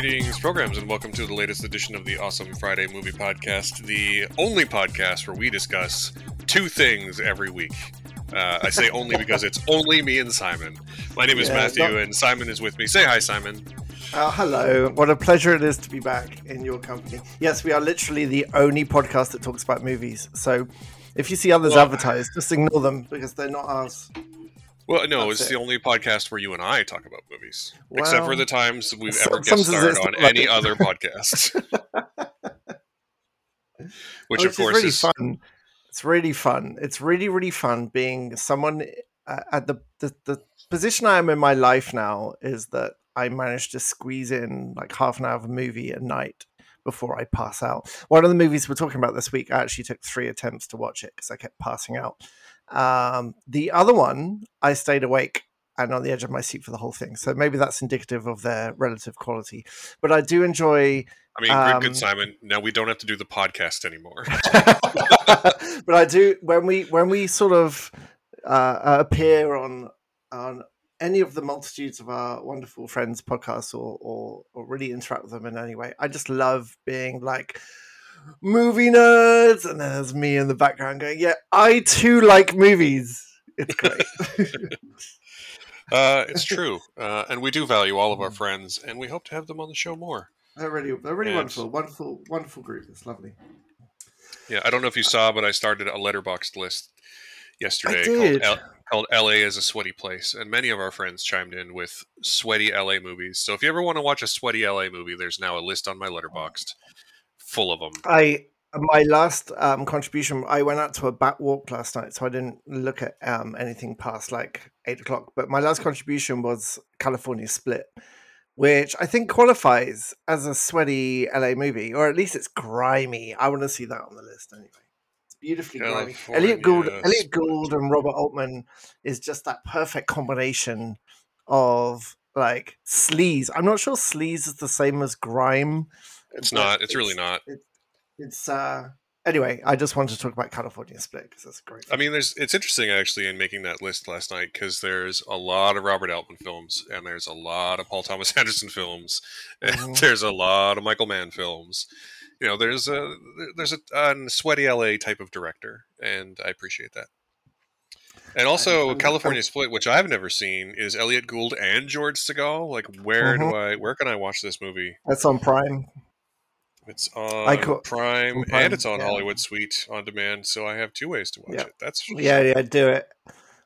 Greetings, programs, and welcome to the latest edition of the Awesome Friday Movie Podcast, the only podcast where we discuss two things every week. Uh, I say only because it's only me and Simon. My name is Yeah, Matthew, not- and Simon is with me. Say hi, Simon. Uh, hello. What a pleasure it is to be back in your company. Yes, we are literally the only podcast that talks about movies. So if you see others Well- advertised, just ignore them because they're not ours. Well, no, That's it's it. the only podcast where you and I talk about movies, except for the times we've ever guest starred on any other podcast. Which, Which of course, is really is fun. It's really fun. It's really, really fun being someone uh, at the, the the position I am in my life now is that I managed to squeeze in like half an hour of a movie a night before I pass out. One of the movies we're talking about this week, I actually took three attempts to watch it because I kept passing out. Um, the other one, I stayed awake and on the edge of my seat for the whole thing. So maybe that's indicative of their relative quality. But I do enjoy I mean, good, um, good, Simon. Now we don't have to do the podcast anymore. but I do when we when we sort of uh, appear on on any of the multitudes of our wonderful friends' podcasts or, or or really interact with them in any way. I just love being like movie nerds, and then there's me in the background going, "Yeah, I too like movies." It's great. Uh, it's true, uh, and we do value all Mm. of our friends, and we hope to have them on the show more. they're really they're really And- wonderful, wonderful, wonderful group. It's lovely. Yeah, I don't know if you saw, but I started a Letterboxd list yesterday called L- called "LA is a Sweaty Place," and many of our friends chimed in with sweaty LA movies. So if you ever want to watch a sweaty LA movie, there's now a list on my Letterboxd full of them. I my last um, contribution. I went out to a bat walk last night, so I didn't look at um, anything past like eight o'clock. But my last contribution was California Split, which I think qualifies as a sweaty LA movie, or at least it's grimy. I want to see that on the list anyway. It's beautifully grimy. Elliot Gould, California Elliot Gould, and Robert Altman is just that perfect combination of like sleaze. I'm not sure sleaze is the same as grime. It's but not. It's really not. It's, it's uh. Anyway, I just wanted to talk about California Split because that's great. I mean, there's it's interesting actually in making that list last night because there's a lot of Robert Altman films and there's a lot of Paul Thomas Anderson films and Mhm. there's a lot of Michael Mann films. You know, there's a there's a, a sweaty LA type of director, and I appreciate that. And also, California Split, which I've never seen, is Elliot Gould and George Segal. Like, where Mm-hmm. do I where can I watch this movie? That's on Prime. It's on co- Prime, Prime, and it's on yeah. Hollywood Suite on demand, so I have two ways to watch Yeah. it. That's Yeah, yeah, do it.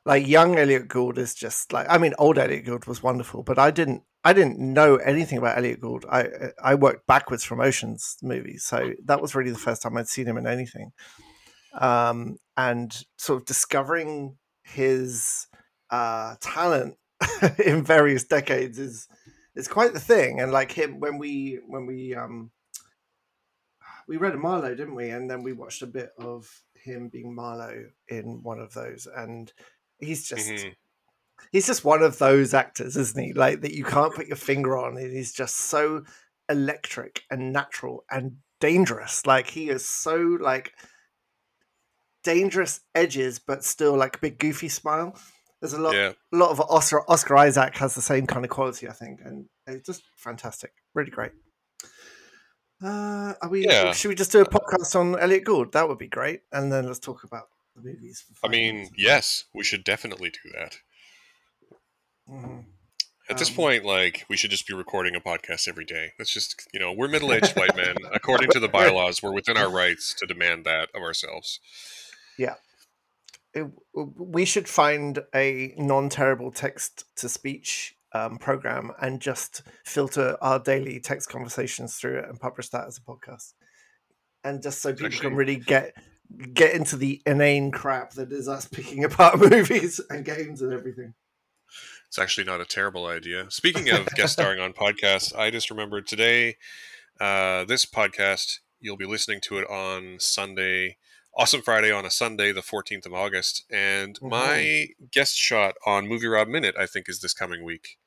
Like young Elliot Gould is just like I mean, old Elliot Gould was wonderful, but I didn't I didn't know anything about Elliot Gould. I I worked backwards from Ocean's movies, so that was really the first time I'd seen him in anything. Um, and sort of discovering his uh, talent in various decades is is quite the thing. And like him, when we when we um we read a Marlowe, didn't we? And then we watched a bit of him being Marlowe in one of those, and he's just Mhm. he's just one of those actors, isn't he? Like that you can't put your finger on. and He's just so electric and natural and dangerous. Like he is so like dangerous edges, but still like a big goofy smile. There's a lot, yeah. a lot of Oscar Oscar Isaac has the same kind of quality, I think, and it's just fantastic, really great. Uh, are we? Yeah. Should we just do a podcast on Elliot Gould? That would be great, and then let's talk about the movies. I mean, minutes. yes, we should definitely do that. Mhm. At this Um, point, like, we should just be recording a podcast every day. That's just, you know, we're middle aged white men. According to the bylaws, we're within our rights to demand that of ourselves. it- we should find a non-terrible text to speech um, program and just filter our daily text conversations through it and publish that as a podcast and just so people Actually- can really get get into the inane crap that is us picking apart movies and games and everything It's actually not a terrible idea. Speaking of guest starring on podcasts, I just remembered today, uh, this podcast, you'll be listening to it on Sunday, Awesome Friday on a Sunday, the 14th of August. And Mhm. my guest shot on Movie Rob Minute, I think, is this coming week.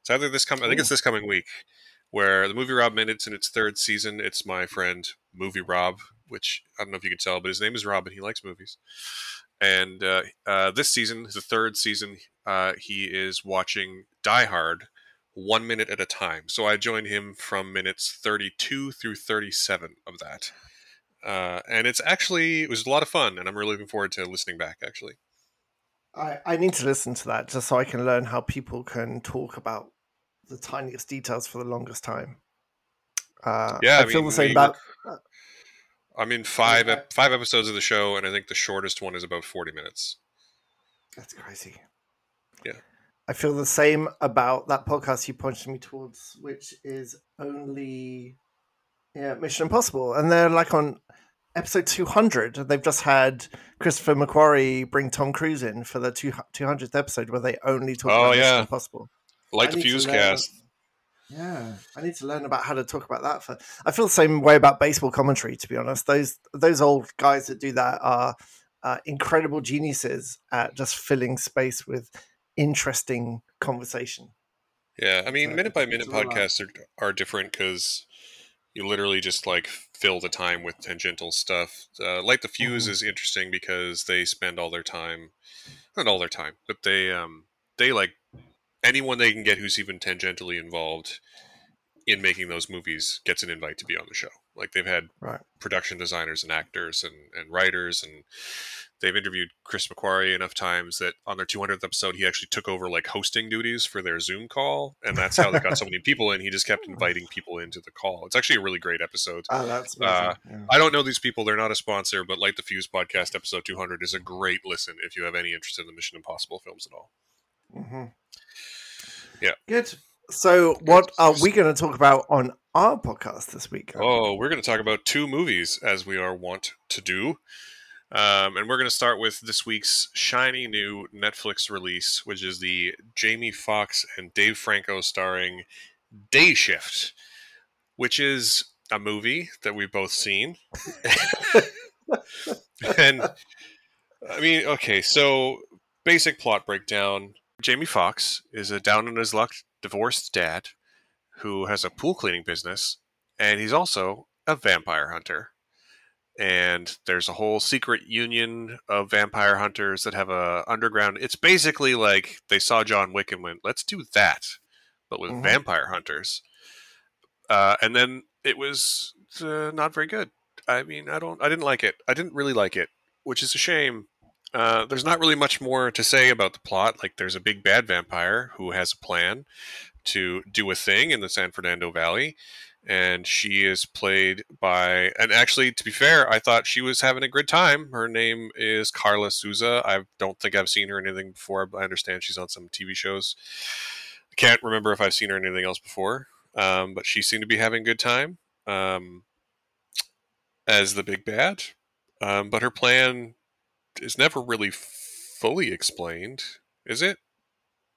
It's either this coming, I think it's this coming week, where the Movie Rob Minute's in its third season. It's my friend, Movie Rob, which I don't know if you can tell, but his name is Rob and he likes movies. And uh, uh, this season, the third season, uh, he is watching Die Hard one minute at a time. So I joined him from minutes 32 through 37 of that. Uh, and it's actually it was a lot of fun, and I'm really looking forward to listening back. Actually, I, I need to listen to that just so I can learn how people can talk about the tiniest details for the longest time. Uh, yeah, I, I feel mean, the same about. I'm in five Yeah. ep- five episodes of the show, and I think the shortest one is about 40 minutes. That's crazy. Yeah. I feel the same about that podcast you pointed me towards, which is only yeah, Mission Impossible. And they're like on episode 200. They've just had Christopher McQuarrie bring Tom Cruise in for the two, 200th episode where they only talk Oh, about yeah. Impossible. Like I the Fuse cast. Yeah, I need to learn about how to talk about that. For I feel the same way about baseball commentary. To be honest, those those old guys that do that are uh, incredible geniuses at just filling space with interesting conversation. Yeah, I mean, So minute by minute podcasts are, are different because you literally just like fill the time with tangential stuff. Uh, Light the Fuse Mhm. is interesting because they spend all their time, not all their time, but they um they like anyone they can get who's even tangentially involved in making those movies gets an invite to be on the show. Like they've had Right. production designers and actors and, and writers and they've interviewed Chris McQuarrie enough times that on their 200th episode he actually took over like hosting duties for their Zoom call and that's how they got so many people in. He just kept inviting people into the call. It's actually a really great episode. Oh, that's. Uh, yeah. I don't know these people; they're not a sponsor, but Light the Fuse podcast episode 200 is a great listen if you have any interest in the Mission Impossible films at all. hmm Yeah. Good. So, what are we going to talk about on our podcast this week? Oh, we're going to talk about two movies as we are wont to do. Um, and we're going to start with this week's shiny new Netflix release, which is the Jamie Foxx and Dave Franco starring Day Shift, which is a movie that we've both seen. and I mean, okay, so basic plot breakdown Jamie Foxx is a down on his luck divorced dad who has a pool cleaning business, and he's also a vampire hunter. And there's a whole secret union of vampire hunters that have a underground. It's basically like they saw John Wick and went, "Let's do that," but with Mhm. vampire hunters. Uh, and then it was uh, not very good. I mean, I don't, I didn't like it. I didn't really like it, which is a shame. Uh, there's not really much more to say about the plot. Like, there's a big bad vampire who has a plan to do a thing in the San Fernando Valley, and she is played by. And actually, to be fair, I thought she was having a good time. Her name is Karla Souza. I don't think I've seen her in anything before, I understand she's on some TV shows. I can't remember if I've seen her in anything else before, um, but she seemed to be having a good time um, as the big bad. Um, but her plan is never really fully explained, is it?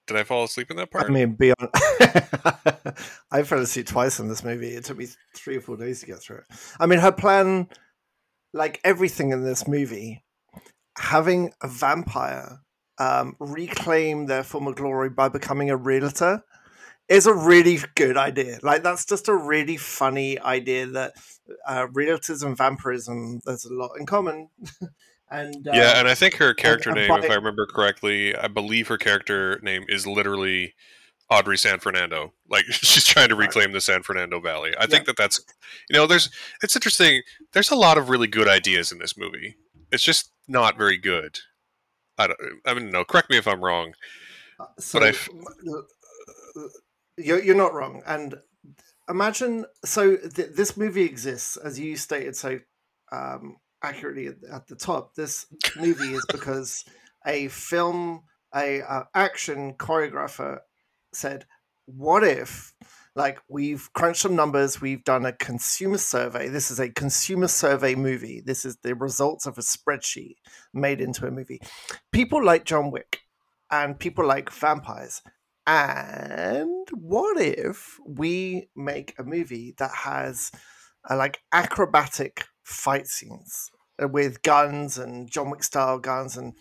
Did I fall asleep in that part? I mean, beyond. I fell asleep twice in this movie. It took me three or four days to get through it. I mean, her plan, like everything in this movie, having a vampire um, reclaim their former glory by becoming a realtor is a really good idea. Like, that's just a really funny idea that uh, realtors and vampirism, there's a lot in common. and uh, yeah, and I think her character and name, by- if I remember correctly, I believe her character name is literally Audrey San Fernando. Like she's trying to reclaim the San Fernando Valley. I think that that's, you know, there's. It's interesting. There's a lot of really good ideas in this movie. It's just not very good. I don't. I mean, no. Correct me if I'm wrong. so But I f- you're, you're not wrong and imagine so th- this movie exists as you stated so um, accurately at, the top this movie is because a film a action choreographer said what if like we've crunched some numbers we've done a consumer survey. This is a consumer survey movie. This is the results of a spreadsheet made into a movie. People like john wick and people like vampires. And what if we make a movie that has uh, like acrobatic fight scenes uh, with guns and John Wick style guns and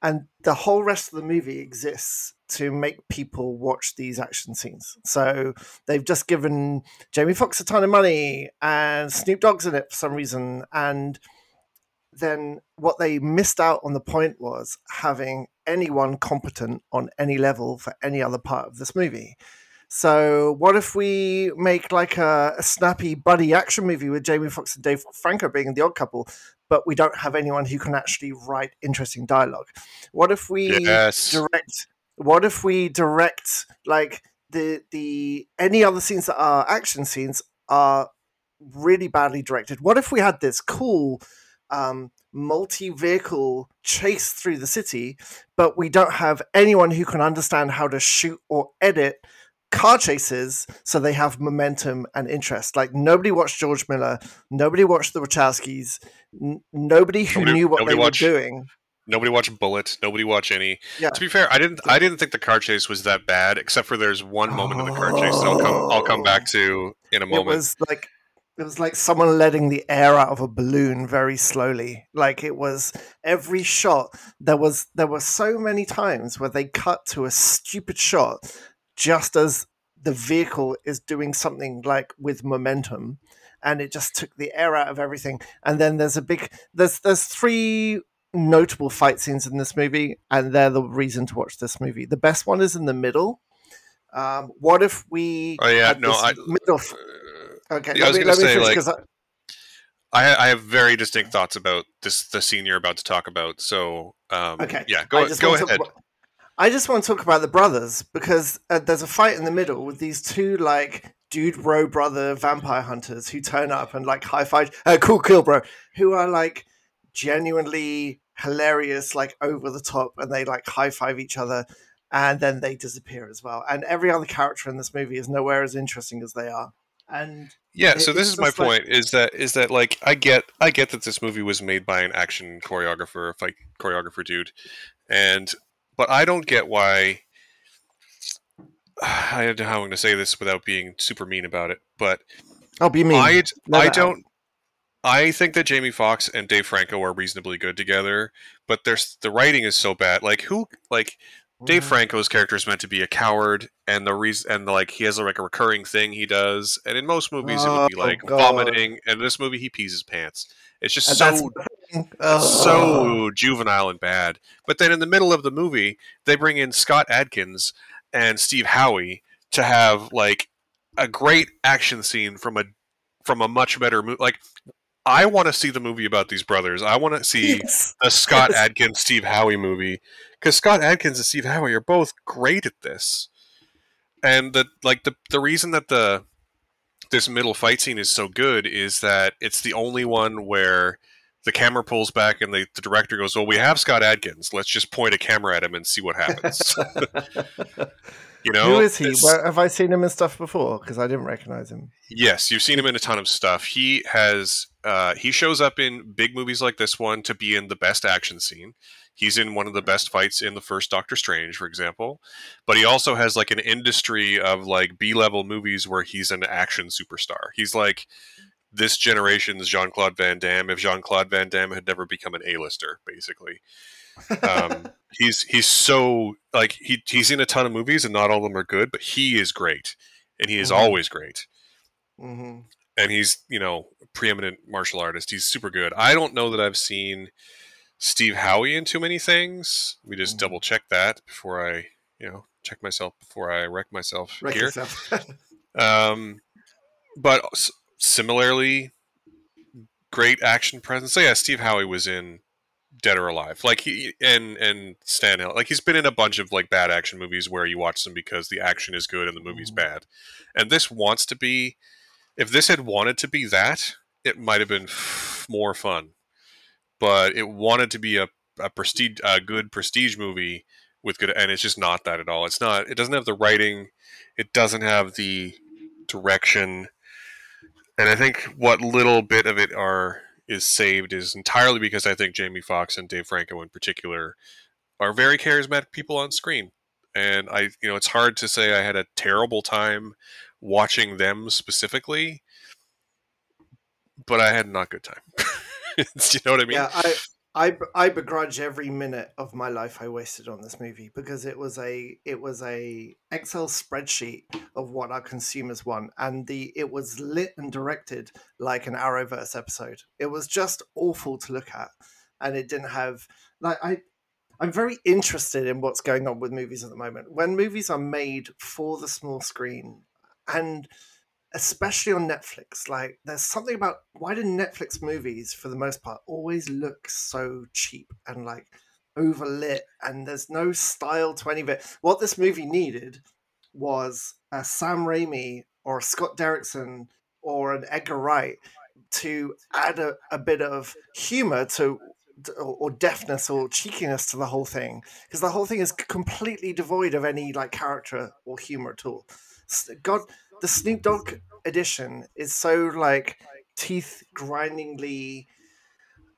and the whole rest of the movie exists to make people watch these action scenes. So they've just given Jamie Foxx a ton of money and Snoop Dogg's in it for some reason and then what they missed out on the point was having anyone competent on any level for any other part of this movie. So what if we make like a, a snappy buddy action movie with Jamie Foxx and Dave Franco being the odd couple, but we don't have anyone who can actually write interesting dialogue? What if we Yes. direct? What if we direct like the the any other scenes that are action scenes are really badly directed? What if we had this cool um, multi-vehicle chase through the city, but we don't have anyone who can understand how to shoot or edit car chases so they have momentum and interest. Like nobody watched George Miller, nobody watched the Wachowskis, n- nobody who Nobody- knew what they watched- were doing. Nobody watched Bullitt. Nobody watched any. Yeah. To be fair, I didn't. I didn't think the car chase was that bad, except for there's one moment in the car chase that I'll come. I'll come back to oh. in a moment. It was like it was like someone letting the air out of a balloon very slowly. Like it was every shot. There was there were so many times where they cut to a stupid shot just as the vehicle is doing something like with momentum and it just took the air out of everything and then there's a big there's there's three notable fight scenes in this movie and they're the reason to watch this movie the best one is in the middle um, what if we Oh, yeah, no, I- middle f- okay Yeah, I let was me, let me say, finish like- I, I, have very distinct thoughts about this. The scene you're about to talk about. So, um, Okay. yeah, go go to ahead. about- I just want to talk about the brothers because uh, there's a fight in the middle with these two like dude bro brother vampire hunters who turn up and like high five, uh, cool kill bro, who are like genuinely hilarious, like over the top, and they like high five each other, and then they disappear as well. And every other character in this movie is nowhere as interesting as they are. And Yeah, It- so this is my like- point: is that is that like I get I get that this movie was made by an action choreographer, a fight choreographer dude, and but I don't get why. I don't know how I'm going to say this without being super mean about it, but I'll be mean. I Let I don't. I think that Jamie Foxx and Dave Franco are reasonably good together, but there's the writing is so bad. Like who like Dave Mhm. Franco's character is meant to be a coward, and the reason and the, like he has like a recurring thing he does, and in most movies it would be Oh, like God. vomiting, and in this movie he pees his pants. It's just And so that's the thing. Ugh. so juvenile and bad. But then in the middle of the movie, they bring in Scott Adkins and Steve Howey to have like a great action scene from a from a much better movie. Like I want to see the movie about these brothers. I want to see Yes. the Scott Yes. Adkins Steve Howey movie because Scott Adkins and Steve Howey are both great at this. And the like the the reason that the this middle fight scene is so good is that it's the only one where the camera pulls back and the, the director goes, "Well, we have Scott Adkins. Let's just point a camera at him and see what happens." you know, Who is he? Where, have I seen him in stuff before? Because I didn't recognize him. Yes, you've seen him in a ton of stuff. He has uh, he shows up in big movies like this one to be in the best action scene. He's in one of the best fights in the first Doctor Strange, for example. But he also has like an industry of like B level movies where he's an action superstar. He's like this generation's Jean Claude Van Damme. If Jean Claude Van Damme had never become an A lister, basically. Um, he's he's so like he he's in a ton of movies and not all of them are good, but he is great, and he is Mhm. always great hmm and he's you know preeminent martial artist. He's super good. I don't know that I've seen Steve Howey in too many things. We just Mhm. double check that before I you know check myself before I wreck myself Wreck here. Um, but similarly, great action presence. So yeah, Steve Howey was in Dead or Alive, like he and and Stan Hill. Like he's been in a bunch of like bad action movies where you watch them because the action is good and the movie's Mhm. bad. And this wants to be. If this had wanted to be that, it might have been f- more fun. But it wanted to be a a prestige, a good prestige movie with good, and it's just not that at all. It's not. It doesn't have the writing. It doesn't have the direction. And I think what little bit of it are is saved is entirely because I think Jamie Foxx and Dave Franco in particular are very charismatic people on screen. And I you know, it's hard to say I had a terrible time watching them specifically, but I had not good time. you know what I mean? yeah, I, I, I begrudge every minute of my life I wasted on this movie because it was a it was a Excel spreadsheet of what our consumers want, and the it was lit and directed like an Arrowverse episode. It was just awful to look at, and it didn't have like I. I'm very interested in what's going on with movies at the moment. When movies are made for the small screen, and especially on Netflix, like there's something about why do Netflix movies, for the most part, always look so cheap and like overlit, and there's no style to any of it. What this movie needed was a Sam Raimi or a Scott Derrickson or an Edgar Wright to add a, a bit of humor to or deafness or cheekiness to the whole thing because the whole thing is completely devoid of any like character or humor at all. God, the Snoop Dogg edition is so like teeth grindingly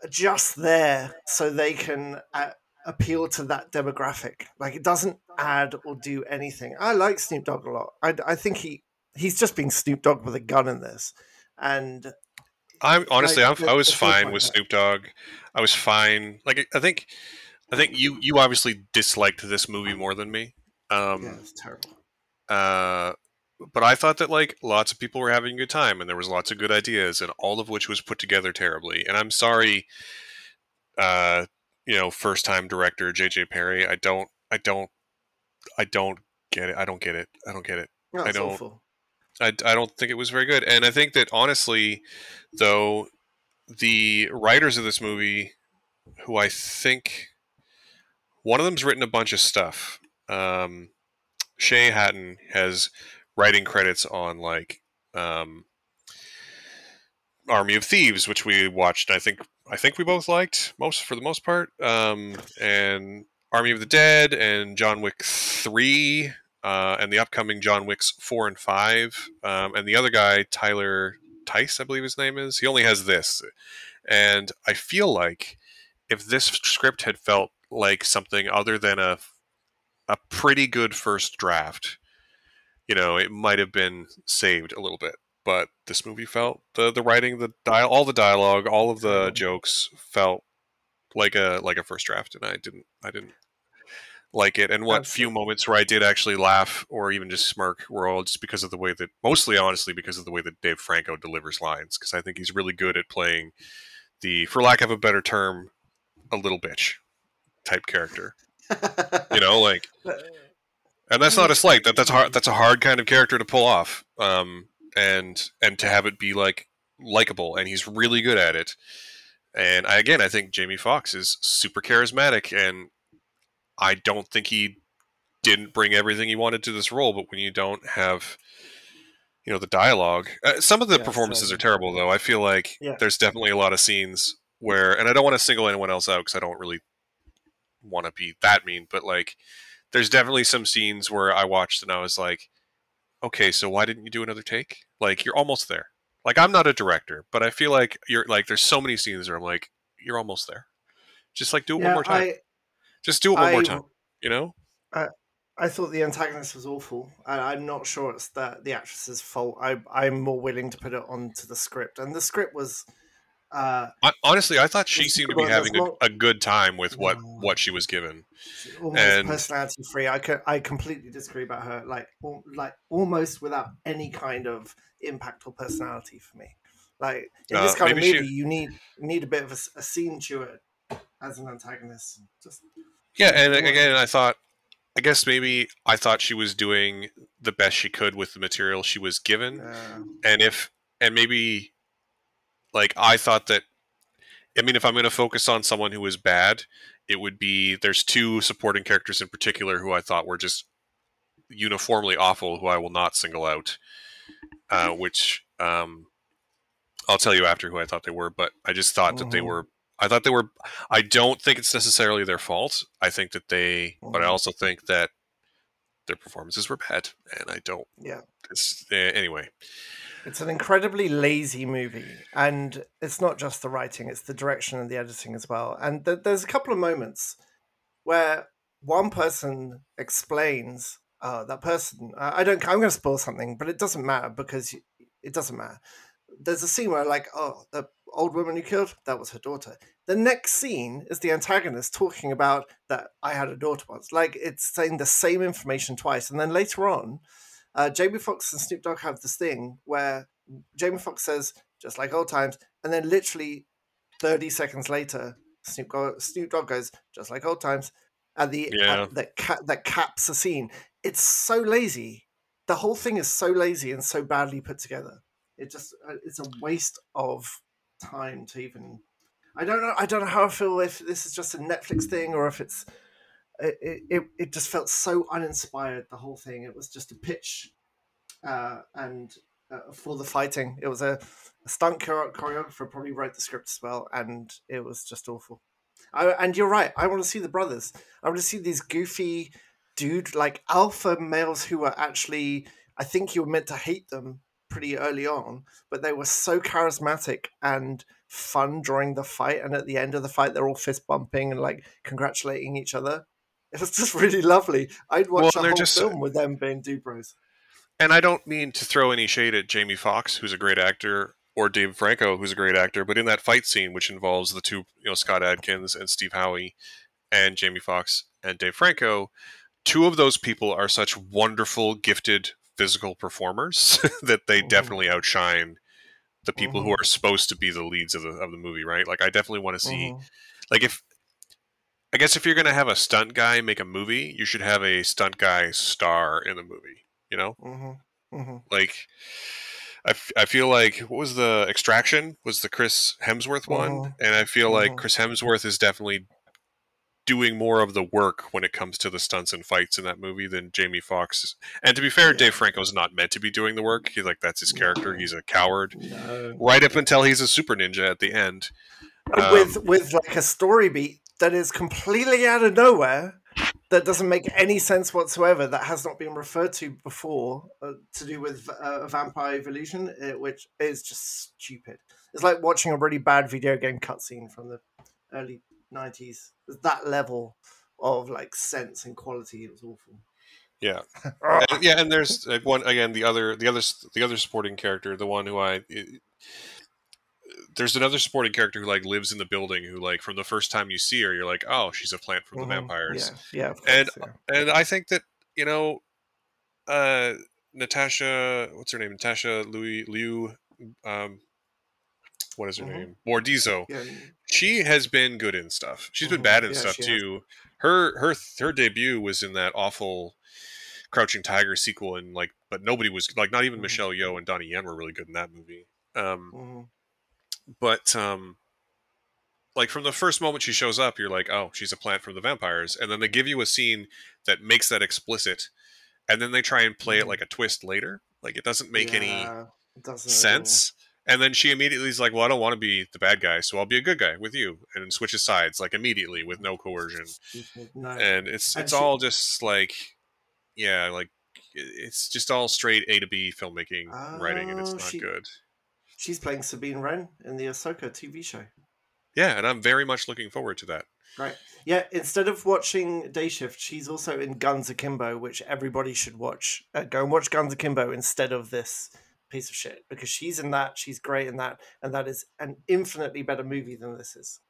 just there so they can uh, appeal to that demographic. Like it doesn't add or do anything. I like Snoop Dogg a lot. I, I think he he's just being Snoop Dogg with a gun in this, and I'm honestly, like, I'm, I was fine with Snoop Dogg. I was fine. Like, I think, I think you you obviously disliked this movie more than me. Um, yeah, it's terrible. Uh, but I thought that like lots of people were having a good time, and there was lots of good ideas, and all of which was put together terribly. And I'm sorry, uh, you know, first time director J.J. Perry. I don't, I don't, I don't get it. I don't get it. I don't get it. No, I don't. Awful. I, I don't think it was very good. And I think that honestly, though, the writers of this movie, who I think one of them's written a bunch of stuff. Um, Shay Hatten has writing credits on like um, Army of Thieves, which we watched. I think I think we both liked most for the most part, um, and Army of the Dead and John Wick Three uh, and the upcoming John Wick's four and five, um, and the other guy Tyler Tice, I believe his name is. He only has this, and I feel like if this script had felt like something other than a a pretty good first draft, you know, it might have been saved a little bit. But this movie felt the the writing, the dial, all the dialogue, all of the jokes felt like a like a first draft, and I didn't I didn't like it. And what Absolutely. few moments where I did actually laugh or even just smirk were all just because of the way that, mostly honestly, because of the way that Dave Franco delivers lines. Because I think he's really good at playing the, for lack of a better term, a little bitch type character. you know, like, and that's not a slight. That that's hard. That's a hard kind of character to pull off. Um, and and to have it be like likable, and he's really good at it. And I, again, I think Jamie Foxx is super charismatic and I don't think he didn't bring everything he wanted to this role, but when you don't have you know the dialogue uh, some of the yeah, performances so, are terrible though i feel like yeah. there's definitely a lot of scenes where and i don't want to single anyone else out because i don't really want to be that mean but like there's definitely some scenes where i watched and i was like okay so why didn't you do another take like you're almost there like i'm not a director but i feel like you're like there's so many scenes where i'm like you're almost there just like do it yeah, one more time I, just do it one I, more time. You know. I, I thought the antagonist was awful. I, am not sure it's that the actress's fault. I, I'm more willing to put it onto the script, and the script was. Uh, honestly, I thought she seemed to be having a, a, good time with what, what she was given. Almost and... personality free. I could, I completely disagree about her. Like, like almost without any kind of impact or personality for me. Like in uh, this kind of movie, she... you need need a bit of a, a scene to it as an antagonist. Just yeah, and again, I thought, I guess maybe I thought she was doing the best she could with the material she was given, and if and maybe like I thought that. I mean, if I'm going to focus on someone who is bad, it would be there's two supporting characters in particular who I thought were just uniformly awful, who I will not single out. Uh, which um, I'll tell you after who I thought they were, but I just thought that they mm-hmm. were I thought they were. I don't think it's necessarily their fault. I think that they, mm-hmm. but I mm-hmm. also think that their performances were bad, and I don't. Yeah. It's uh, anyway. It's an incredibly lazy movie, and it's not just the writing; it's the direction and the editing as well. And th- there's a couple of moments where one person explains uh, that person. I don't. I'm going to spoil something, but it doesn't matter because it doesn't matter. There's a scene where, like, oh, the old woman you killed, that was her daughter. The next scene is the antagonist talking about that I had a daughter once. Like it's saying the same information twice. And then later on, uh, Jamie Foxx and Snoop Dogg have this thing where Jamie Foxx says, just like old times, and then literally 30 seconds later, Snoop, Dogg, Snoop Dogg goes, just like old times. at the Yeah. at, that ca- that caps a scene. It's so lazy. The whole thing is so lazy and so badly put together. It just uh, it's a waste of time to even. I don't know. I don't know how I feel if this is just a Netflix thing or if it's. It it, it just felt so uninspired. The whole thing. It was just a pitch, uh, and uh, for the fighting, it was a, a stunt choreographer probably wrote the script as well, and it was just awful. I, and you're right. I want to see the brothers. I want to see these goofy dude like alpha males who are actually. I think you were meant to hate them pretty early on, but they were so charismatic and fun during the fight. And at the end of the fight, they're all fist bumping and like congratulating each other. It was just really lovely. I'd watch Well, a whole just- uh, film with them being dude bros. And I don't mean to throw any shade at Jamie Foxx, who's a great actor, or Dave Franco, who's a great actor, but in that fight scene, which involves the two, you know, Scott Adkins and Steve Howey, and Jamie Foxx and Dave Franco, two of those people are such wonderful, gifted physical performers that they Mhm. definitely outshine the people who Mhm. are supposed to be the leads of the of the movie, right? Like, I definitely want to see Mhm. like if I guess if you're gonna have a stunt guy make a movie, you should have a stunt guy star in the movie. You know, Mm-hmm. Mm-hmm. like I, f- I feel like what was the Extraction was the Chris Hemsworth one, Mhm. and I feel like. Chris Hemsworth is definitely doing more of the work when it comes to the stunts and fights in that movie than Jamie Foxx. is. And to be fair, Yeah. Dave Franco's not meant to be doing the work. He's like that's his character. He's a coward. No. Right up until he's a super ninja at the end. Um, with with like a story beat that is completely out of nowhere that doesn't make any sense whatsoever that has not been referred to before uh, to do with uh, vampire evolution uh, which is just stupid it's like watching a really bad video game cutscene from the early 90s that level of like sense and quality it was awful Yeah. And- yeah, and there's like one again. The other, the other, the other supporting character, the one who I, it- there's another supporting character who like lives in the building. Who like from the first time you see her, you're like, oh, she's a plant from Mhm. the vampires. yeah yeah of And- yeah. And I think that you know, uh, Natasha, what's her name? Natasha Louis Liu, um, what is her Mhm. name? Bordizzo. yeah She has been good in stuff. She's been Mhm. bad in Yeah, stuff she has. too. Her her her debut was in that awful Crouching Tiger sequel, and like, but nobody was like, not even Mhm. Michelle Yeoh and Donnie Yen were really good in that movie. Um, mhm. but um, like from the first moment she shows up, you're like, oh, she's a plant from the vampires, and then they give you a scene that makes that explicit, and then they try and play it Mhm. like a twist later. Like it doesn't make any Yeah, it doesn't all. And then she immediately is like, "Well, I don't want to be the bad guy, so I'll be a good guy with you," and switches sides like immediately with no coercion. No. And it's it's all just like, yeah, like it's just all straight A to B filmmaking writing, and it's Oh, not she- good. She's playing Sabine Wren in the Ahsoka TV show. Yeah, and I'm very much looking forward to that. Right. Yeah, instead of watching Day Shift, she's also in Guns Akimbo, which everybody should watch. Uh, go and watch Guns Akimbo instead of this piece of shit because she's in that, she's great in that, and that is an infinitely better movie than this is.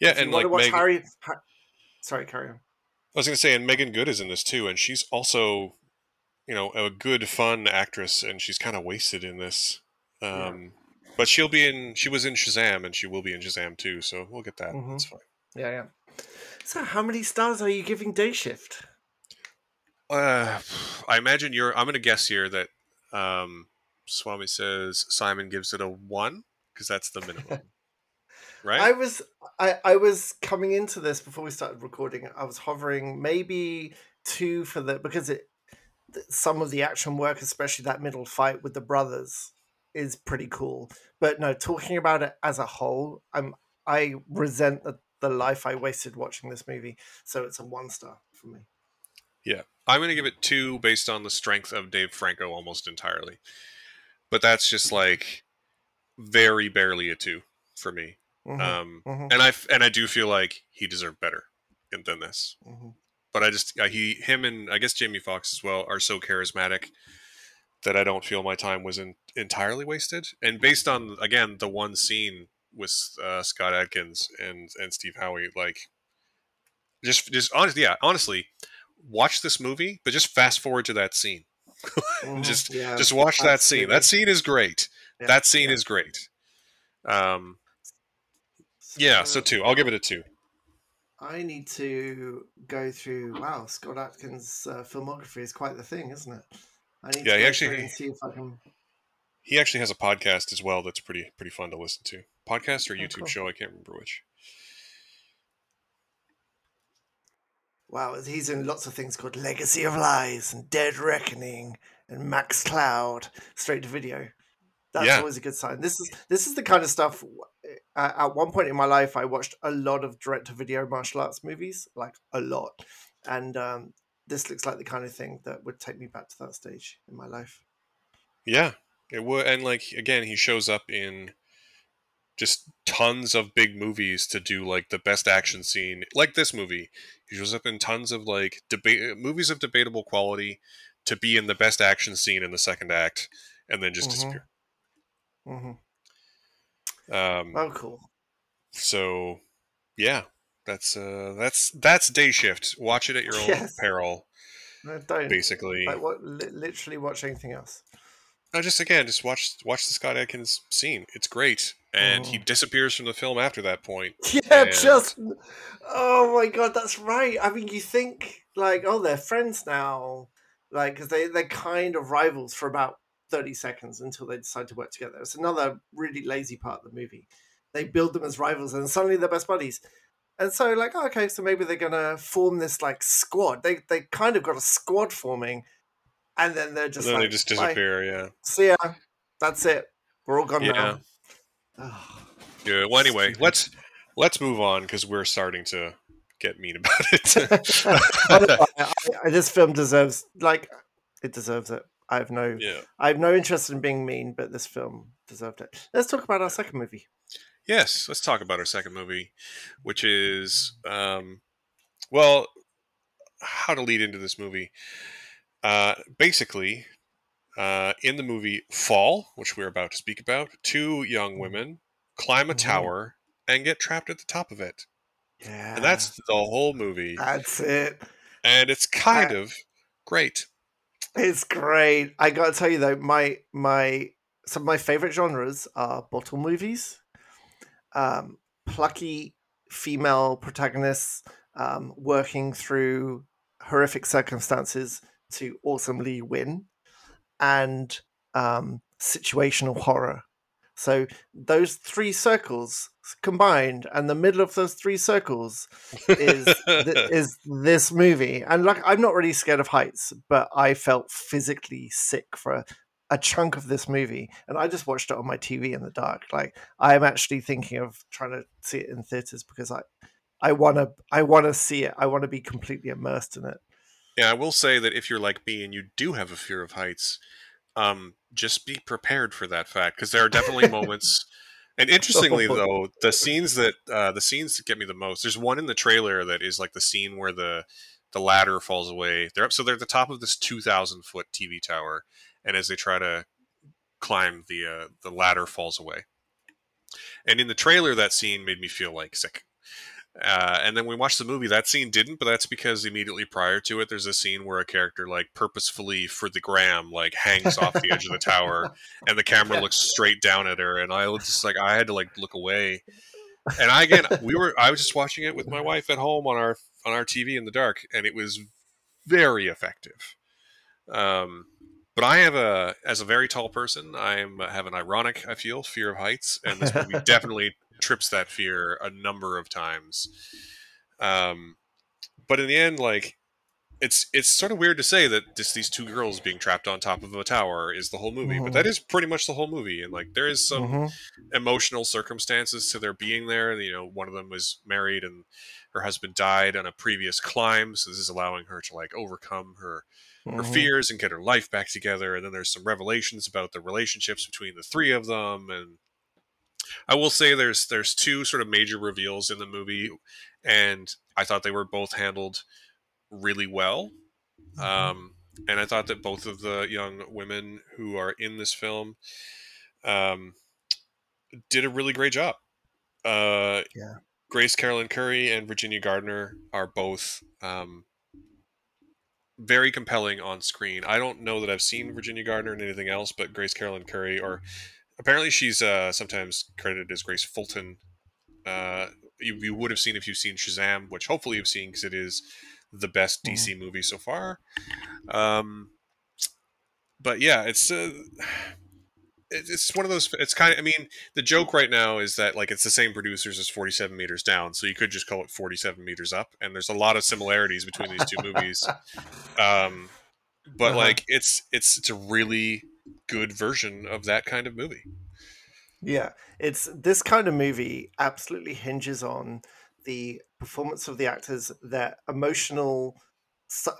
Yeah, If you and want like to watch Meg, Harry, Har- sorry, carry on. I was gonna say, and Meagan Good is in this too, and she's also, you know, a good, fun actress, and she's kind of wasted in this. Yeah. Um, But she'll be in. She was in Shazam, and she will be in Shazam too. So we'll get that. Mhm. That's fine. Yeah, yeah. So, how many stars are you giving Day Shift? Uh, I imagine you're. I'm gonna guess here that um, Swami says Simon gives it a one because that's the minimum, right? I was I, I was coming into this before we started recording. I was hovering maybe two for the because it some of the action work, especially that middle fight with the brothers, is pretty cool. But no, talking about it as a whole, I'm I resent the, the life I wasted watching this movie. So it's a one star for me. Yeah. I'm going to give it two based on the strength of Dave Franco almost entirely. But that's just like very barely a two for me. Mhm, Um, mhm, and I and I do feel like he deserved better than this. mhm. But I just uh, he him and I guess Jamie Foxx as well are so charismatic that I don't feel my time was in, entirely wasted. And based on again the one scene with uh, Scott Adkins and and Steve Howey, like just just honestly, yeah, honestly, watch this movie, but just fast forward to that scene. Just- yeah, just watch that scene. absolutely. That scene is great. Yeah, that scene yeah. is great. Um, yeah, so two. I'll give it a two. I need to go through. Wow, Scott Adkins' uh, filmography is quite the thing, isn't it? I need Yeah, to he actually- and see if I can. He actually has a podcast as well that's pretty pretty fun to listen to. Podcast or Oh, YouTube cool. show, I can't remember which. Wow, he's in lots of things called Legacy of Lies and Dead Reckoning and Max Cloud straight to video. That's Yeah. always a good sign. This is this is the kind of stuff. Uh, at one point in my life, I watched a lot of direct to video martial arts movies, like a lot, and um, this looks like the kind of thing that would take me back to that stage in my life. Yeah, it would, and like again, he shows up in just tons of big movies to do like the best action scene, like this movie. He shows up in tons of like debate movies of debatable quality to be in the best action scene in the second act, and then just Mhm. disappear. hmm Um, Oh, cool. so yeah, that's uh, that's that's day shift. Watch it at your own Yes. peril, No, don't basically. like what. Li- literally watch anything else. No, just again, just watch watch the Scott Adkins scene. It's great, and he Mhm. disappears from the film after that point. Yeah, And- just oh my god, that's right. I mean, you think like, oh, they're friends now, like because they they're kind of rivals for about thirty seconds until they decide to work together. It's another really lazy part of the movie. They build them as rivals, and suddenly they're best buddies. And so, like, oh, okay, so maybe they're gonna form this like squad. They they kind of got a squad forming, and then they're just then like, they just "Bye. disappear. Yeah. See ya. That's it. We're all gone Yeah. now. Oh. Yeah. Well, anyway, Stupid. let's let's move on because we're starting to get mean about it. I, I, I- this film deserves like it deserves it. I have no yeah. I have no interest in being mean, but this film deserved it. Let's talk about our second movie. Yes. Let's talk about our second movie, which is um, well, how to lead into this movie. Uh, basically, uh, in the movie Fall, which we're about to speak about, two young women climb a Mhm. tower and get trapped at the top of it. Yeah, And that's the whole movie. that's it. And it's kind of great. It's great. I gotta tell you though, my my some of my favorite genres are bottle movies, um, plucky female protagonists um, working through horrific circumstances to awesomely win, and um, situational horror. So those three circles combined, and the middle of those three circles is th- is this movie. And like, I'm not really scared of heights, but I felt physically sick for a, a chunk of this movie, and I just watched it on my TV in the dark. Like, I'm actually thinking of trying to see it in theaters because I, I wanna, I wanna see it. I want to be completely immersed in it. Yeah, I will say that if you're like me and you do have a fear of heights, um, just be prepared for that fact because there are definitely moments. And interestingly, though, the scenes that uh, the scenes that get me the most. There's one in the trailer that is like the scene where the the ladder falls away. They're up, so they're at the top of this 2,000 foot TV tower, and as they try to climb, the uh, the ladder falls away. And in the trailer, that scene made me feel like sick. Uh, and then we watched the movie. That scene didn't, but that's because immediately prior to it, there's a scene where a character like purposefully for the gram like hangs off the edge of the tower, and the camera looks straight down at her, and I was just like I had to like look away. And I again, we were I was just watching it with my wife at home on our on our TV in the dark, and it was very effective. Um, but I have a as a very tall person, I am have an ironic I feel fear of heights, and this movie definitely trips that fear a number of times. Um, but in the end, like it's it's sort of weird to say that just these two girls being trapped on top of a tower is the whole movie, but Mhm. that is pretty much the whole movie. And like there is some Mhm. emotional circumstances to their being there. You know, one of them was married and her husband died on a previous climb, so this is allowing her to like overcome her her Mhm. fears and get her life back together. And then there's some revelations about the relationships between the three of them. And I will say there's there's two sort of major reveals in the movie, and I thought they were both handled really well. Mhm. Um, and I thought that both of the young women who are in this film um, did a really great job. Uh, Yeah. Grace Caroline Currey and Virginia Gardner are both um, very compelling on screen. I don't know that I've seen Virginia Gardner in anything else, but Grace Caroline Currey, or apparently she's uh, sometimes credited as Grace Fulton, uh, you, you would have seen if you've seen Shazam, which hopefully you've seen because it is the best DC mm-hmm. movie so far. Um, but yeah, it's uh, it's one of those. It's kind of. I mean, the joke right now is that like it's the same producers as Forty Seven Meters Down, so you could just call it Forty Seven Meters Up. And there's a lot of similarities between these two movies. Um, but uh-huh. like it's it's it's a really good version of that kind of movie. Yeah, it's this kind of movie absolutely hinges on the performance of the actors, their emotional,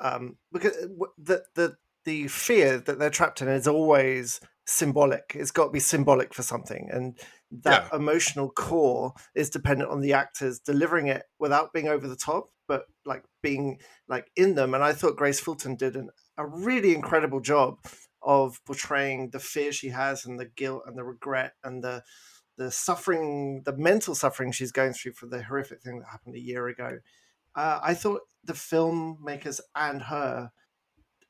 um, because uh, the the the fear that they're trapped in is always symbolic. It's got to be symbolic for something, and that yeah. emotional core is dependent on the actors delivering it without being over the top, but like being like in them. And I thought Grace Fulton did an, a really incredible job of portraying the fear she has and the guilt and the regret and the the suffering, the mental suffering she's going through for the horrific thing that happened a year ago. Uh, I thought the filmmakers and her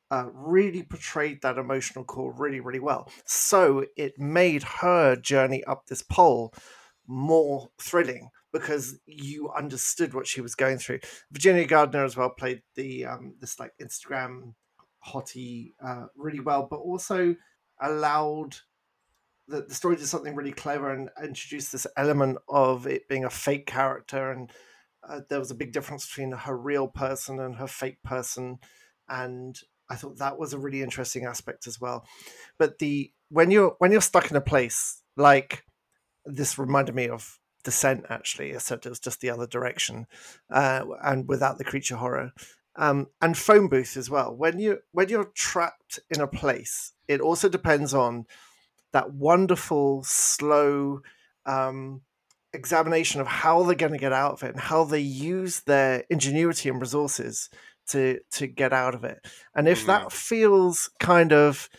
uh, really portrayed that emotional core really, really well. So it made her journey up this pole more thrilling because you understood what she was going through. Virginia Gardner as well played the um, this like Instagram hottie uh, really well, but also allowed the, the story did something really clever and introduced this element of it being a fake character and uh, there was a big difference between her real person and her fake person and I thought that was a really interesting aspect as well. But the when you're when you're stuck in a place like this reminded me of Descent actually, except it was just the other direction, uh, and without the creature horror. Um, and phone booth as well. When you when you're trapped in a place, it also depends on that wonderful slow um, examination of how they're going to get out of it and how they use their ingenuity and resources to to get out of it. And if mm. that feels kind of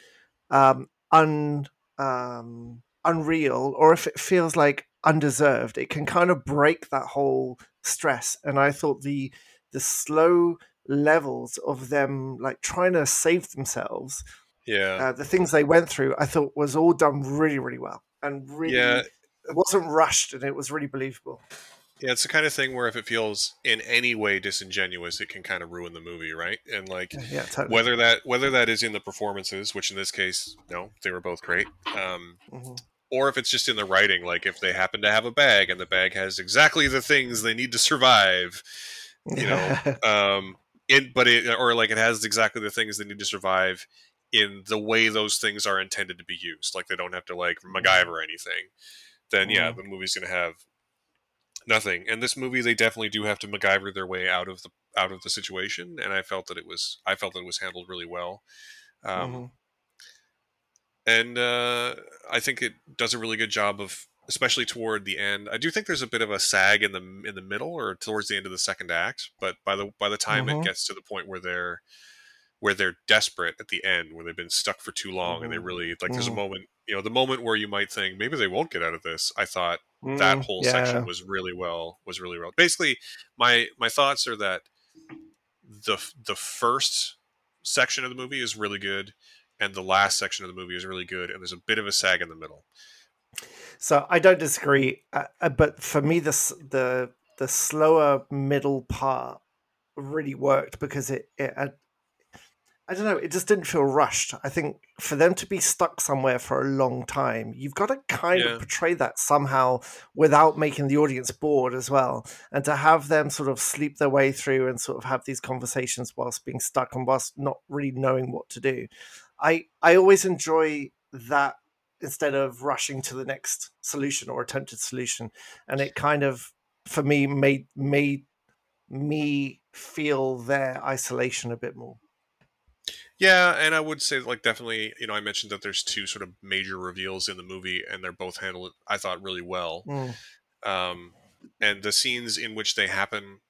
um, un um, unreal, or if it feels like undeserved, it can kind of break that whole stress. And I thought the the slow levels of them like trying to save themselves yeah uh, the things they went through i thought was all done really really well and really yeah. it wasn't rushed and it was really believable yeah, it's the kind of thing where if it feels in any way disingenuous, it can kind of ruin the movie, right? And like, yeah, totally. whether that whether that is in the performances, which in this case, no, they were both great, um, mm-hmm. or if it's just in the writing, like if they happen to have a bag and the bag has exactly the things they need to survive, you know, um, in but it or like it has exactly the things they need to survive in the way those things are intended to be used, like they don't have to like mm-hmm. MacGyver anything. Then yeah, mm-hmm. the movie's gonna have nothing. And this movie, they definitely do have to MacGyver their way out of the out of the situation, and I felt that it was I felt that it was handled really well. Um, mm-hmm. And uh, I think it does a really good job of, especially toward the end. I do think there's a bit of a sag in the in the middle or towards the end of the second act, but by the by the time mm-hmm. it gets to the point where they're where they're desperate at the end, where they've been stuck for too long, mm-hmm. and they mm-hmm. really like. There's a mm-hmm. moment, you know, the moment where you might think maybe they won't get out of this. I thought that whole yeah. section was really well was really well. Basically, my my thoughts are that the the first section of the movie is really good, and the last section of the movie is really good, and there's a bit of a sag in the middle. So I don't disagree, uh, uh but for me, this the the slower middle part really worked because it it I don't know, it just didn't feel rushed. I think for them to be stuck somewhere for a long time, you've got to kind yeah. of portray that somehow without making the audience bored as well. And to have them sort of sleep their way through and sort of have these conversations whilst being stuck and whilst not really knowing what to do. I I always enjoy that instead of rushing to the next solution or attempted solution. And it kind of for me made made me feel their isolation a bit more. Yeah, and I would say like definitely, you know, I mentioned that there's two sort of major reveals in the movie, and they're both handled, I thought, really well. Mm. Um, and the scenes in which they happen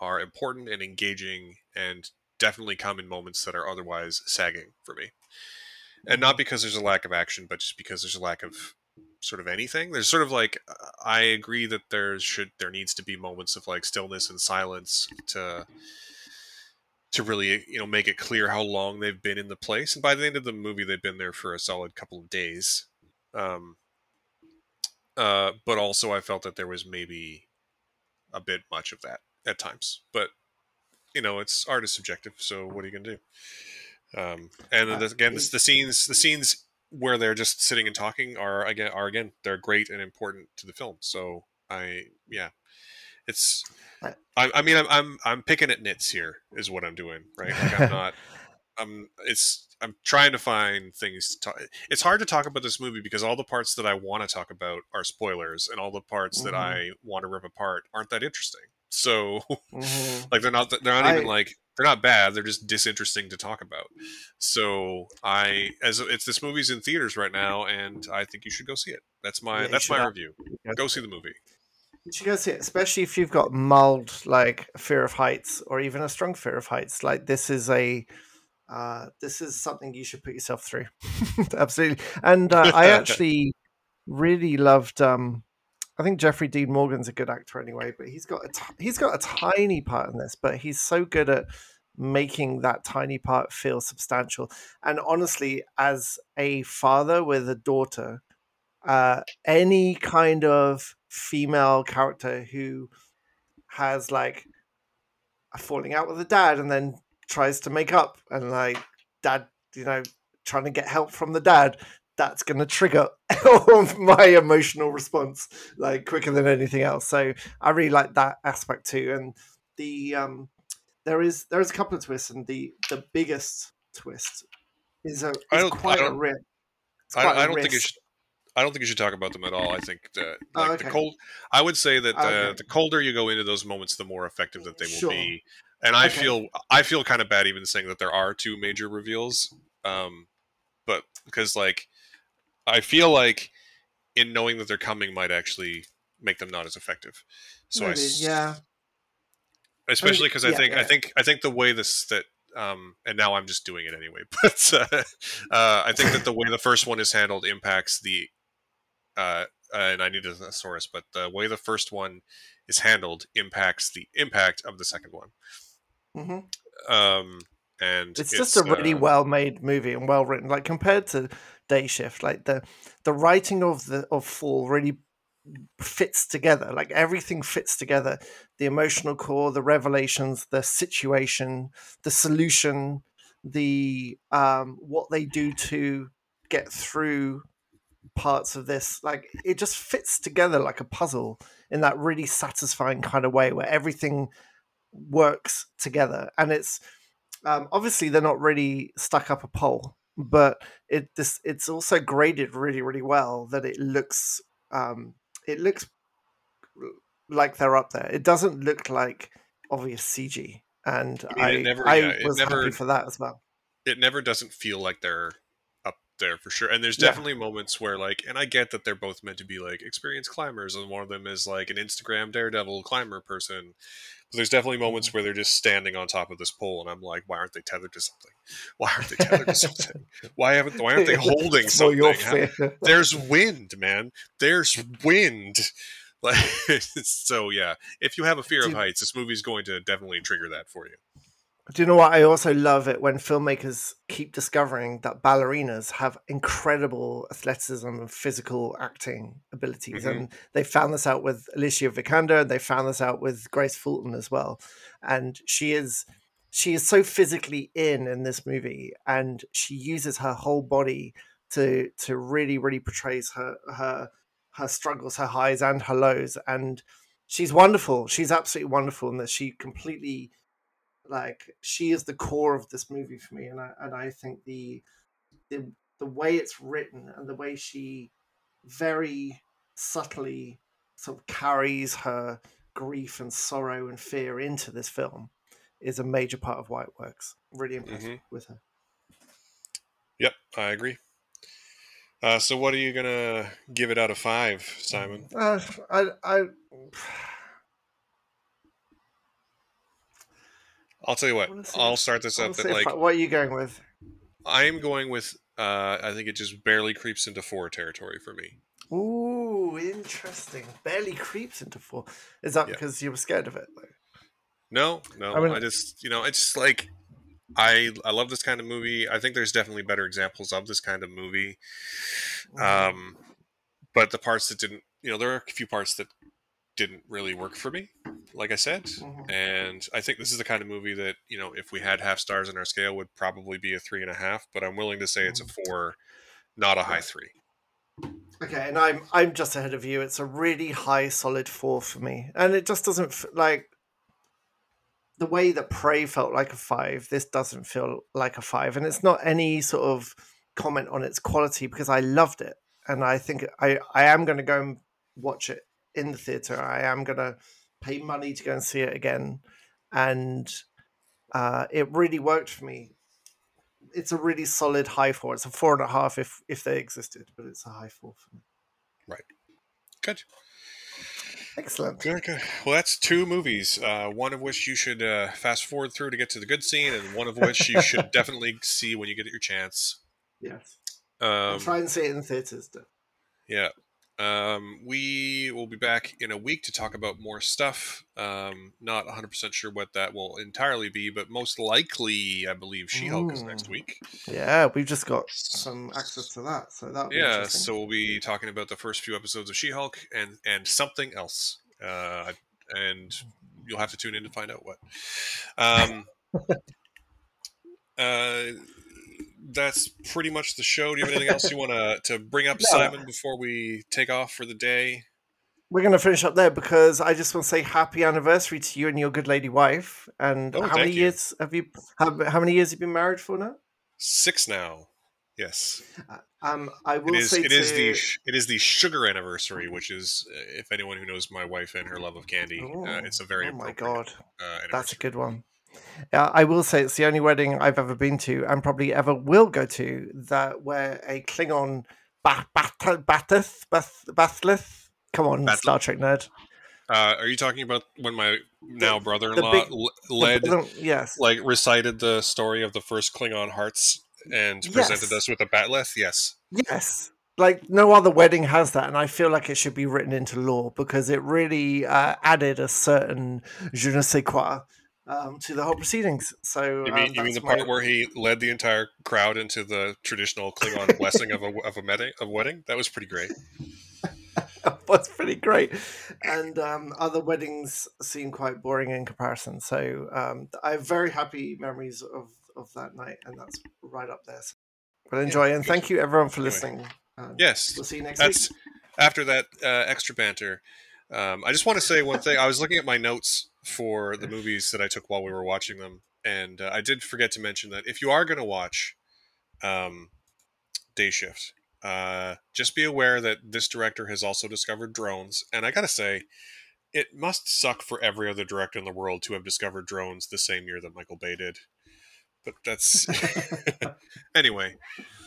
are important and engaging, and definitely come in moments that are otherwise sagging for me. And not because there's a lack of action, but just because there's a lack of sort of anything. There's sort of like I agree that there should there needs to be moments of like stillness and silence to to really you know make it clear how long they've been in the place. And by the end of the movie, they've been there for a solid couple of days. Um, uh, but also, I felt that there was maybe a bit much of that at times. But you know, it's art is subjective. So what are you gonna do? Um, and Uh, the, again, it- the scenes the scenes where they're just sitting and talking are again are again they're great and important to the film. So I yeah, it's. I- I, I mean, I'm, I'm I'm picking at nits here, is what I'm doing, right? Like I'm not. I'm. It's. I'm trying to find things. To talk, it's hard to talk about this movie because all the parts that I want to talk about are spoilers, and all the parts that Mhm. I want to rip apart aren't that interesting. So, Mhm. like, they're not. They're not even like. They're not bad. They're just disinteresting to talk about. So I, as it's this movie's in theaters right now, and I think you should go see it. That's my. Yeah, that's my have- review. Go see the movie. You should go see it, especially if you've got mild like fear of heights or even a strong fear of heights. Like this is a uh, this is something you should put yourself through. Absolutely. And uh, I actually really loved. Um, I think Jeffrey Dean Morgan's a good actor anyway, but he's got a t- he's got a tiny part in this, but he's so good at making that tiny part feel substantial. And honestly, as a father with a daughter, uh, any kind of female character who has like a falling out with a dad and then tries to make up and like dad, you know, trying to get help from the dad, that's going to trigger my emotional response like quicker than anything else. So I really like that aspect too. And the um, there is there is a couple of twists, and the the biggest twist is a is don't- quite a don't- rip. It's I, a I don't think you should. I don't think you should talk about them at all. I think that Oh, okay. the cold. I would say that uh, Okay. the colder you go into those moments, the more effective that they will Sure. be. And I Okay. feel I feel kind of bad even saying that there are two major reveals, um, but because like I feel like in knowing that they're coming might actually make them not as effective. So I, Maybe, s- yeah. especially because I yeah, think I yeah. think I think the way this that um and now I'm just doing it anyway, but uh, uh, I think that the way the first one is handled impacts the uh and I need a thesaurus, but the way the first one is handled impacts the impact of the second one. Mm-hmm. Um and It's, just a really uh, well made movie and well written. Like compared to Day Shift, like the the writing of the of Fall really fits together. Like everything fits together. The emotional core, the revelations, the situation, the solution, the um what they do to get through parts of this like it just fits together like a puzzle in that really satisfying kind of way where everything works together and it's um, obviously they're not really stuck up a pole but it this it's also graded really really well that it looks um it looks like they're up there it doesn't look like obvious cg and I i mean, it never- i yeah, was never- happy for that as well it never doesn't feel like they're up there for sure. And there's Yeah. definitely moments where like, and I get that they're both meant to be like experienced climbers, and one of them is like an Instagram daredevil climber person. But there's definitely moments where they're just standing on top of this pole, and I'm like, why aren't they tethered to something? Why aren't they tethered to something? Why haven't? Why aren't they holding something? How- there's wind, man. There's wind. Like so, yeah. If you have a fear of heights, this movie's going to definitely trigger that for you. Do you know what? I also love it when filmmakers keep discovering that ballerinas have incredible athleticism and physical acting abilities. Mhm. And they found this out with Alicia Vikander, and they found this out with Grace Fulton as well. And she is she is so physically in in this movie, and she uses her whole body to to really really portrays her her her struggles, her highs and her lows. And she's wonderful. She's absolutely wonderful in that she completely like she is the core of this movie for me and I and I think the the the way it's written and the way she very subtly sort of carries her grief and sorrow and fear into this film is a major part of why it works. Really impressed Mhm. with her. Yep, I agree. Uh, so, what are you gonna give it out of five, Simon? Uh, I I I'll tell you what. I'll start this up. That like what are you going with? I am going with. Uh, I think it just barely creeps into four territory for me. Ooh, interesting. Barely creeps into four. Is that Yeah. because you were scared of it? Though? No, no. I mean, I, just you know, it's just like I I love this kind of movie. I think there's definitely better examples of this kind of movie. Um, but the parts that didn't, you know, there are a few parts that didn't really work for me. Like I said, Mhm. and I think this is the kind of movie that you know, if we had half stars in our scale, would probably be a three and a half. But I'm willing to say it's a four, not a high three. Okay, and I'm I'm just ahead of you. It's a really high, solid four for me, and it just doesn't f- like the way that Prey felt like a five. This doesn't feel like a five, and it's not any sort of comment on its quality because I loved it, and I think I I am going to go and watch it in the theater. I am going to pay money to go and see it again, and uh, it really worked for me. It's a really solid high four. It's a four and a half if if they existed, but it's a high four for me. Right. Good. Excellent. Good, good. Well, that's two movies. Uh, one of which you should uh, fast forward through to get to the good scene, and one of which you should definitely see when you get your chance. Yes. Um, try and see it in theaters. though. yeah. Um, we will be back in a week to talk about more stuff. Um, not 100% sure what that will entirely be, but most likely, I believe She Hulk is next Mm. week. Yeah, we've just got some access to that, so that. Yeah, so we'll be talking about the first few episodes of She Hulk and, and something else. Uh, and you'll have to tune in to find out what. Um, uh, that's pretty much the show. Do you have anything else you want to to bring up, No. Simon, before we take off for the day? we're going to finish up there because I just want to say happy anniversary to you and your good lady wife. And Oh, how many you. years have you? How, how many years have you been married for now? Six now. Yes, Um, I will is. say It is to- the it is the sugar anniversary, which is uh, if anyone who knows my wife and her love of candy, Oh, uh, it's a very oh my god, Uh, that's a good one. Yeah, I will say it's the only wedding I've ever been to, and probably ever will go to, that where a Klingon Ba- Bat- Batheth, Bath- Bathleth. Come on, Bath- Star Trek nerd. Uh, are you talking about when my now brother-in-law big- l- The led, yes, like, recited the story of the first Klingon hearts and presented Yes. us with a bat'leth? Yes. yes. Like no other wedding has that, and I feel like it should be written into law because it really uh, added a certain je ne sais quoi um, to the whole proceedings. So You um, mean you mean the part where he led the entire crowd into the traditional Klingon blessing of a of a wedding? Of wedding? That was pretty great. was pretty great. And um, other weddings seem quite boring in comparison. So um, I have very happy memories of, of that night, and that's right up there. So, but enjoy, and good. thank you everyone for Anyway. listening. And Yes. we'll see you next That's week. after that uh, extra banter. Um, I just want to say one thing. I was looking at my notes for the movies that I took while we were watching them, and uh, I did forget to mention that if you are going to watch um, Day Shift, uh, just be aware that this director has also discovered drones. And I got to say, it must suck for every other director in the world to have discovered drones the same year that Michael Bay did. But that's anyway.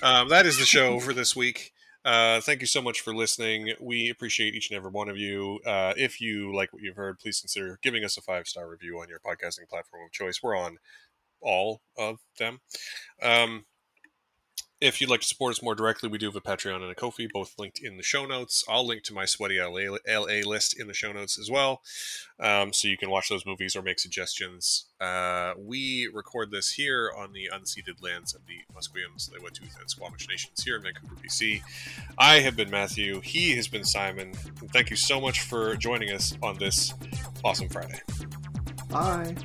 Um, that is the show for this week. Uh, thank you so much for listening. We appreciate each and every one of you. Uh, if you like what you've heard, please consider giving us a five star review on your podcasting platform of choice. We're on all of them. Um, if you'd like to support us more directly, we do have a Patreon and a Ko-fi, both linked in the show notes. I'll link to my sweaty LA, LA list in the show notes as well, um, so you can watch those movies or make suggestions. Uh, we record this here on the unceded lands of the Musqueams, Tsleil-Waututh, and Squamish nations here in Vancouver, BC. I have been Matthew. He has been Simon. Thank you so much for joining us on this awesome Friday. Bye.